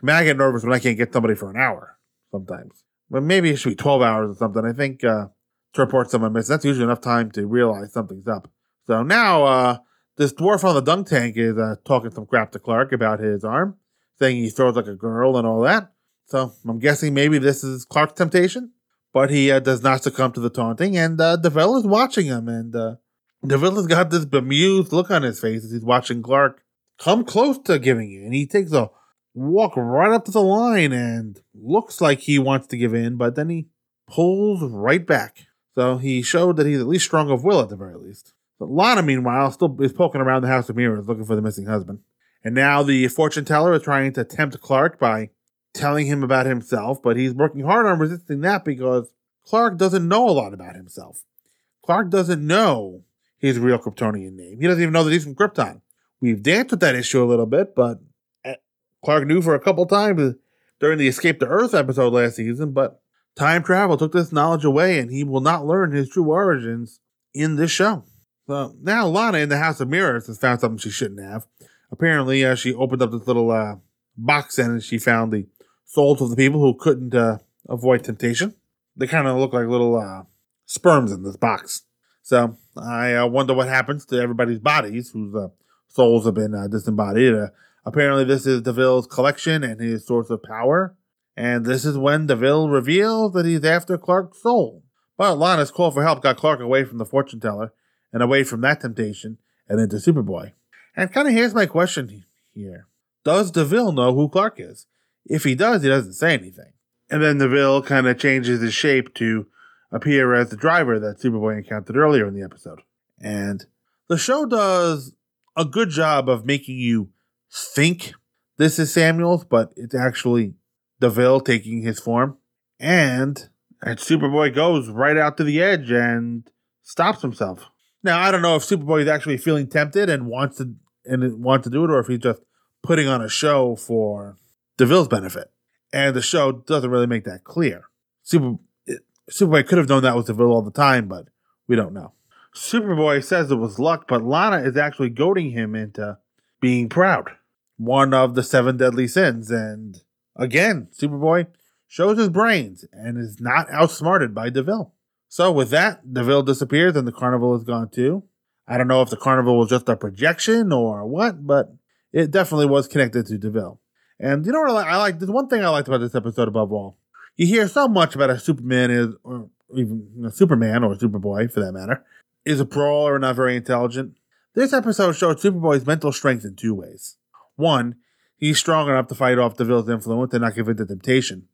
I mean, I get nervous when I can't get somebody for an hour sometimes. But maybe it should be 12 hours or something. I think uh, to report someone missing, that's usually enough time to realize something's up. So now uh, this dwarf on the dunk tank is uh, talking some crap to Clark about his arm, saying he throws like a girl and all that. So I'm guessing maybe this is Clark's temptation, but he uh, does not succumb to the taunting, and uh, DeVille is watching him, and uh, DeVille has got this bemused look on his face as he's watching Clark come close to giving in. He takes a walk right up to the line and looks like he wants to give in, but then he pulls right back. So he showed that he's at least strong of will at the very least. But Lana, meanwhile, still is poking around the House of Mirrors looking for the missing husband. And now the fortune teller is trying to tempt Clark by telling him about himself, but he's working hard on resisting that because Clark doesn't know a lot about himself. Clark doesn't know his real Kryptonian name. He doesn't even know that he's from Krypton. We've danced with that issue a little bit, but eh, Clark knew for a couple times during the Escape to Earth episode last season, but time travel took this knowledge away and he will not learn his true origins in this show. So now Lana in the House of Mirrors has found something she shouldn't have. Apparently, uh, she opened up this little uh, box and she found the souls of the people who couldn't uh, avoid temptation. They kind of look like little uh, sperms in this box. So I uh, wonder what happens to everybody's bodies whose uh, souls have been uh, disembodied. Uh, apparently, this is DeVille's collection and his source of power. And this is when DeVille reveals that he's after Clark's soul. But Lana's call for help got Clark away from the fortune teller and away from that temptation and into Superboy. And kind of here's my question here. Does DeVille know who Clark is? If he does, he doesn't say anything. And then the DeVille kind of changes his shape to appear as the driver that Superboy encountered earlier in the episode. And the show does a good job of making you think this is Samuels, but it's actually DeVille taking his form. And, and Superboy goes right out to the edge and stops himself. Now I don't know if Superboy is actually feeling tempted and wants to and wants to do it, or if he's just putting on a show for DeVille's benefit. And the show doesn't really make that clear. Super, Superboy could have known that was DeVille all the time, but we don't know. Superboy says it was luck, but Lana is actually goading him into being proud. One of the seven deadly sins. And again, Superboy shows his brains and is not outsmarted by DeVille. So with that, DeVille disappears and the carnival is gone too. I don't know if the carnival was just a projection or what, but it definitely was connected to DeVille. And you know what I like? The one thing I liked about this episode above all. You hear so much about a Superman is, or even you know, Superman or Superboy for that matter, is a brawler or not very intelligent. This episode showed Superboy's mental strength in two ways. One, he's strong enough to fight off DeVille's influence and not give in to temptation.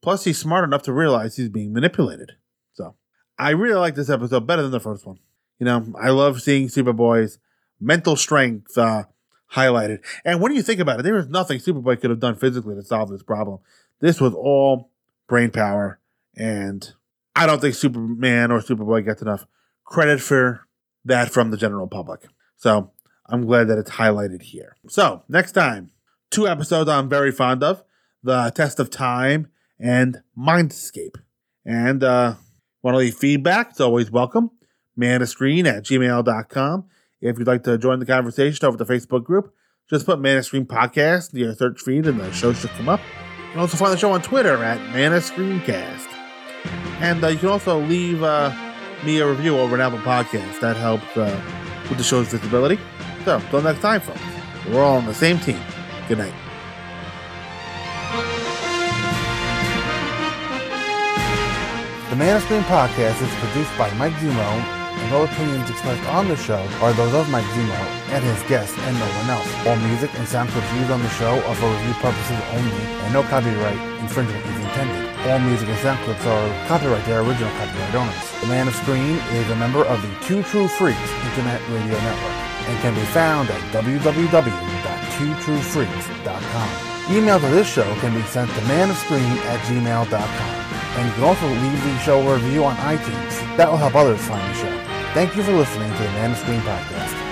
Plus, he's smart enough to realize he's being manipulated. So, I really like this episode better than the first one. You know, I love seeing Superboy's mental strength uh, highlighted. And when do you think about it, there is nothing Superboy could have done physically to solve this problem. This was all brain power, and I don't think Superman or Superboy gets enough credit for that from the general public. So I'm glad that it's highlighted here. So next time, two episodes I'm very fond of The Test of Time and Mindscape. And uh, want to leave feedback? It's always welcome. Man of Screen at gmail.com. If you'd like to join the conversation over the Facebook group, just put Man of Screen Podcast in your search feed and the show should come up. You can also find the show on Twitter at Man Screencast. And uh, you can also leave uh, me a review over an Apple Podcast. That helps uh, with the show's visibility. So, until next time, folks, we're all on the same team. Good night. The Man of Screen podcast is produced by Mike Zummo, and all opinions expressed on the show are those of Mike Zummo and his guests and no one else. All music and sound clips used on the show are for review purposes only, and no copyright infringement is intended. All music and sound clips are copyright their original copyright owners. The Man of Screen is a member of the Two True Freaks Internet Radio Network and can be found at www.twotruefreaks.com. Email to this show can be sent to manofscreen at gmail.com. And you can also leave the show a review on iTunes. That will help others find the show. Thank you for listening to the Man of Screen podcast.